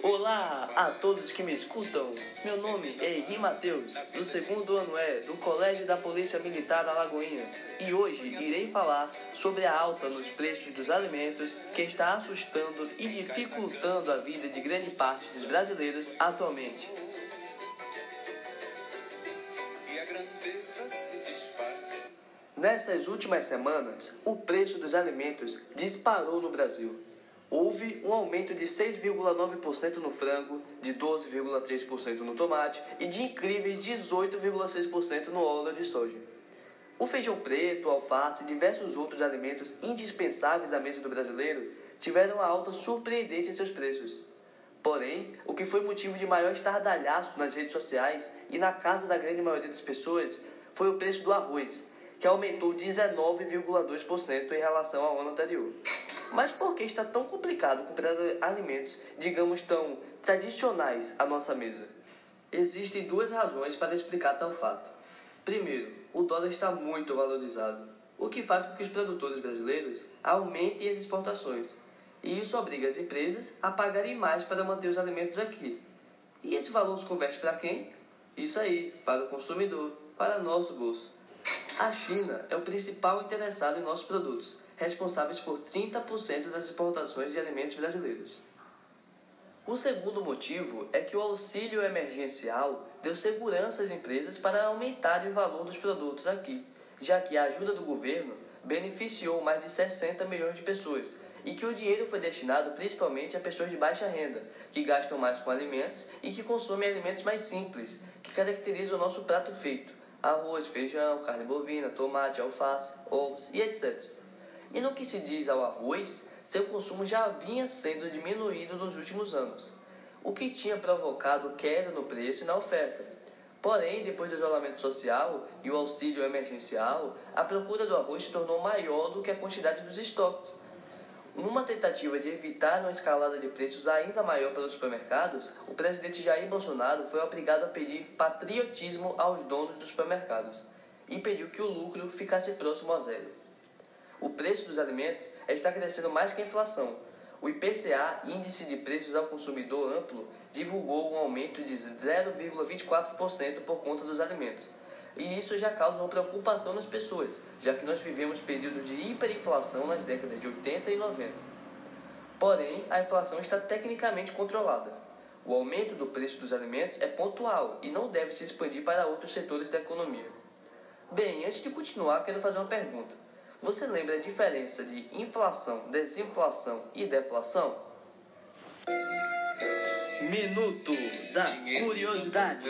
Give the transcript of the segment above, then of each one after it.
Olá a todos que me escutam. Meu nome é Henri Matheus, do segundo ano é do Colégio da Polícia Militar Alagoinhas, e hoje irei falar sobre a alta nos preços dos alimentos que está assustando e dificultando a vida de grande parte dos brasileiros atualmente. Nessas últimas semanas, o preço dos alimentos disparou no Brasil. Houve um aumento de 6,9% no frango, de 12,3% no tomate e de incríveis 18,6% no óleo de soja. O feijão preto, alface e diversos outros alimentos indispensáveis à mesa do brasileiro tiveram uma alta surpreendente em seus preços. Porém, o que foi motivo de maior estardalhaço nas redes sociais e na casa da grande maioria das pessoas foi o preço do arroz, que aumentou 19,2% em relação ao ano anterior. Mas por que está tão complicado comprar alimentos, digamos tão tradicionais à nossa mesa? Existem duas razões para explicar tal fato. Primeiro, o dólar está muito valorizado, o que faz com que os produtores brasileiros aumentem as exportações. E isso obriga as empresas a pagarem mais para manter os alimentos aqui. E esse valor se converte para quem? Isso aí, para o consumidor, para nosso bolso. A China é o principal interessado em nossos produtos, responsáveis por 30% das exportações de alimentos brasileiros. O segundo motivo é que o auxílio emergencial deu segurança às empresas para aumentarem o valor dos produtos aqui, já que a ajuda do governo beneficiou mais de 60 milhões de pessoas e que o dinheiro foi destinado principalmente a pessoas de baixa renda, que gastam mais com alimentos e que consomem alimentos mais simples, que caracterizam o nosso prato feito arroz, feijão, carne bovina, tomate, alface, ovos e etc. E no que se diz ao arroz, seu consumo já vinha sendo diminuído nos últimos anos, o que tinha provocado queda no preço e na oferta. Porém, depois do isolamento social e o auxílio emergencial, a procura do arroz se tornou maior do que a quantidade dos estoques, numa tentativa de evitar uma escalada de preços ainda maior pelos supermercados, o presidente Jair Bolsonaro foi obrigado a pedir patriotismo aos donos dos supermercados e pediu que o lucro ficasse próximo a zero. O preço dos alimentos está crescendo mais que a inflação. O IPCA, Índice de Preços ao Consumidor Amplo, divulgou um aumento de 0,24% por conta dos alimentos e isso já causa uma preocupação nas pessoas, já que nós vivemos períodos de hiperinflação nas décadas de 80 e 90. Porém, a inflação está tecnicamente controlada. O aumento do preço dos alimentos é pontual e não deve se expandir para outros setores da economia. Bem, antes de continuar, quero fazer uma pergunta. Você lembra a diferença de inflação, desinflação e deflação? Minuto da Curiosidade.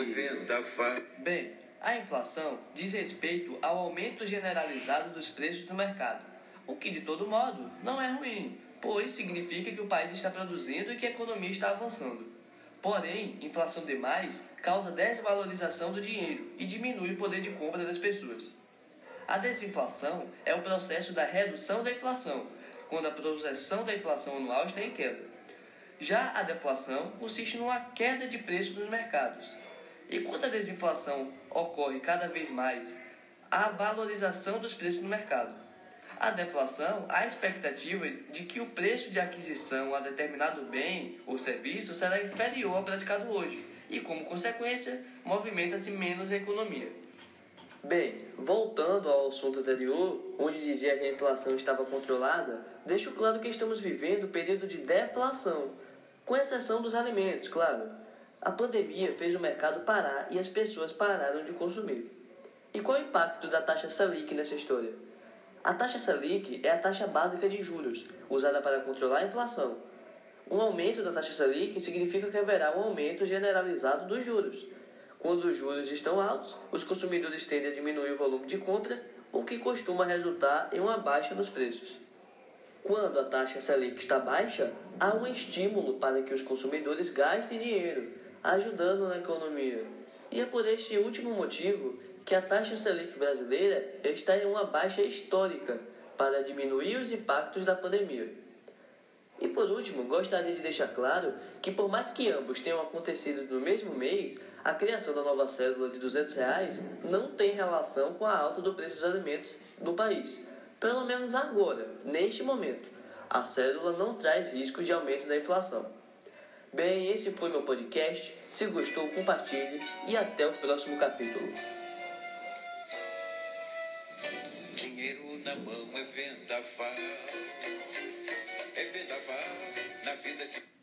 Bem, a inflação diz respeito ao aumento generalizado dos preços no mercado, o que de todo modo não é ruim, pois significa que o país está produzindo e que a economia está avançando. Porém, inflação demais causa desvalorização do dinheiro e diminui o poder de compra das pessoas. A desinflação é o processo da redução da inflação, quando a projeção da inflação anual está em queda. Já a deflação consiste numa queda de preços nos mercados, e quando a desinflação ocorre cada vez mais, há valorização dos preços no mercado. A deflação, há expectativa de que o preço de aquisição a determinado bem ou serviço será inferior ao praticado hoje e, como consequência, movimenta-se menos a economia. Bem, voltando ao assunto anterior, onde dizia que a inflação estava controlada, deixo claro que estamos vivendo um período de deflação, com exceção dos alimentos, claro. A pandemia fez o mercado parar e as pessoas pararam de consumir. E qual o impacto da taxa Selic nessa história? A taxa Selic é a taxa básica de juros, usada para controlar a inflação. Um aumento da taxa Selic significa que haverá um aumento generalizado dos juros. Quando os juros estão altos, os consumidores tendem a diminuir o volume de compra, o que costuma resultar em uma baixa nos preços. Quando a taxa Selic está baixa, há um estímulo para que os consumidores gastem dinheiro, ajudando na economia. E é por este último motivo que a taxa Selic brasileira está em uma baixa histórica para diminuir os impactos da pandemia. E por último, gostaria de deixar claro que por mais que ambos tenham acontecido no mesmo mês, a criação da nova cédula de 200 reais não tem relação com a alta do preço dos alimentos no país. Pelo menos agora, neste momento, a cédula não traz risco de aumento da inflação. Bem, esse foi meu podcast. Se gostou, compartilhe e até o próximo capítulo. Dinheiro na mão é vendaval, é vendaval na vida de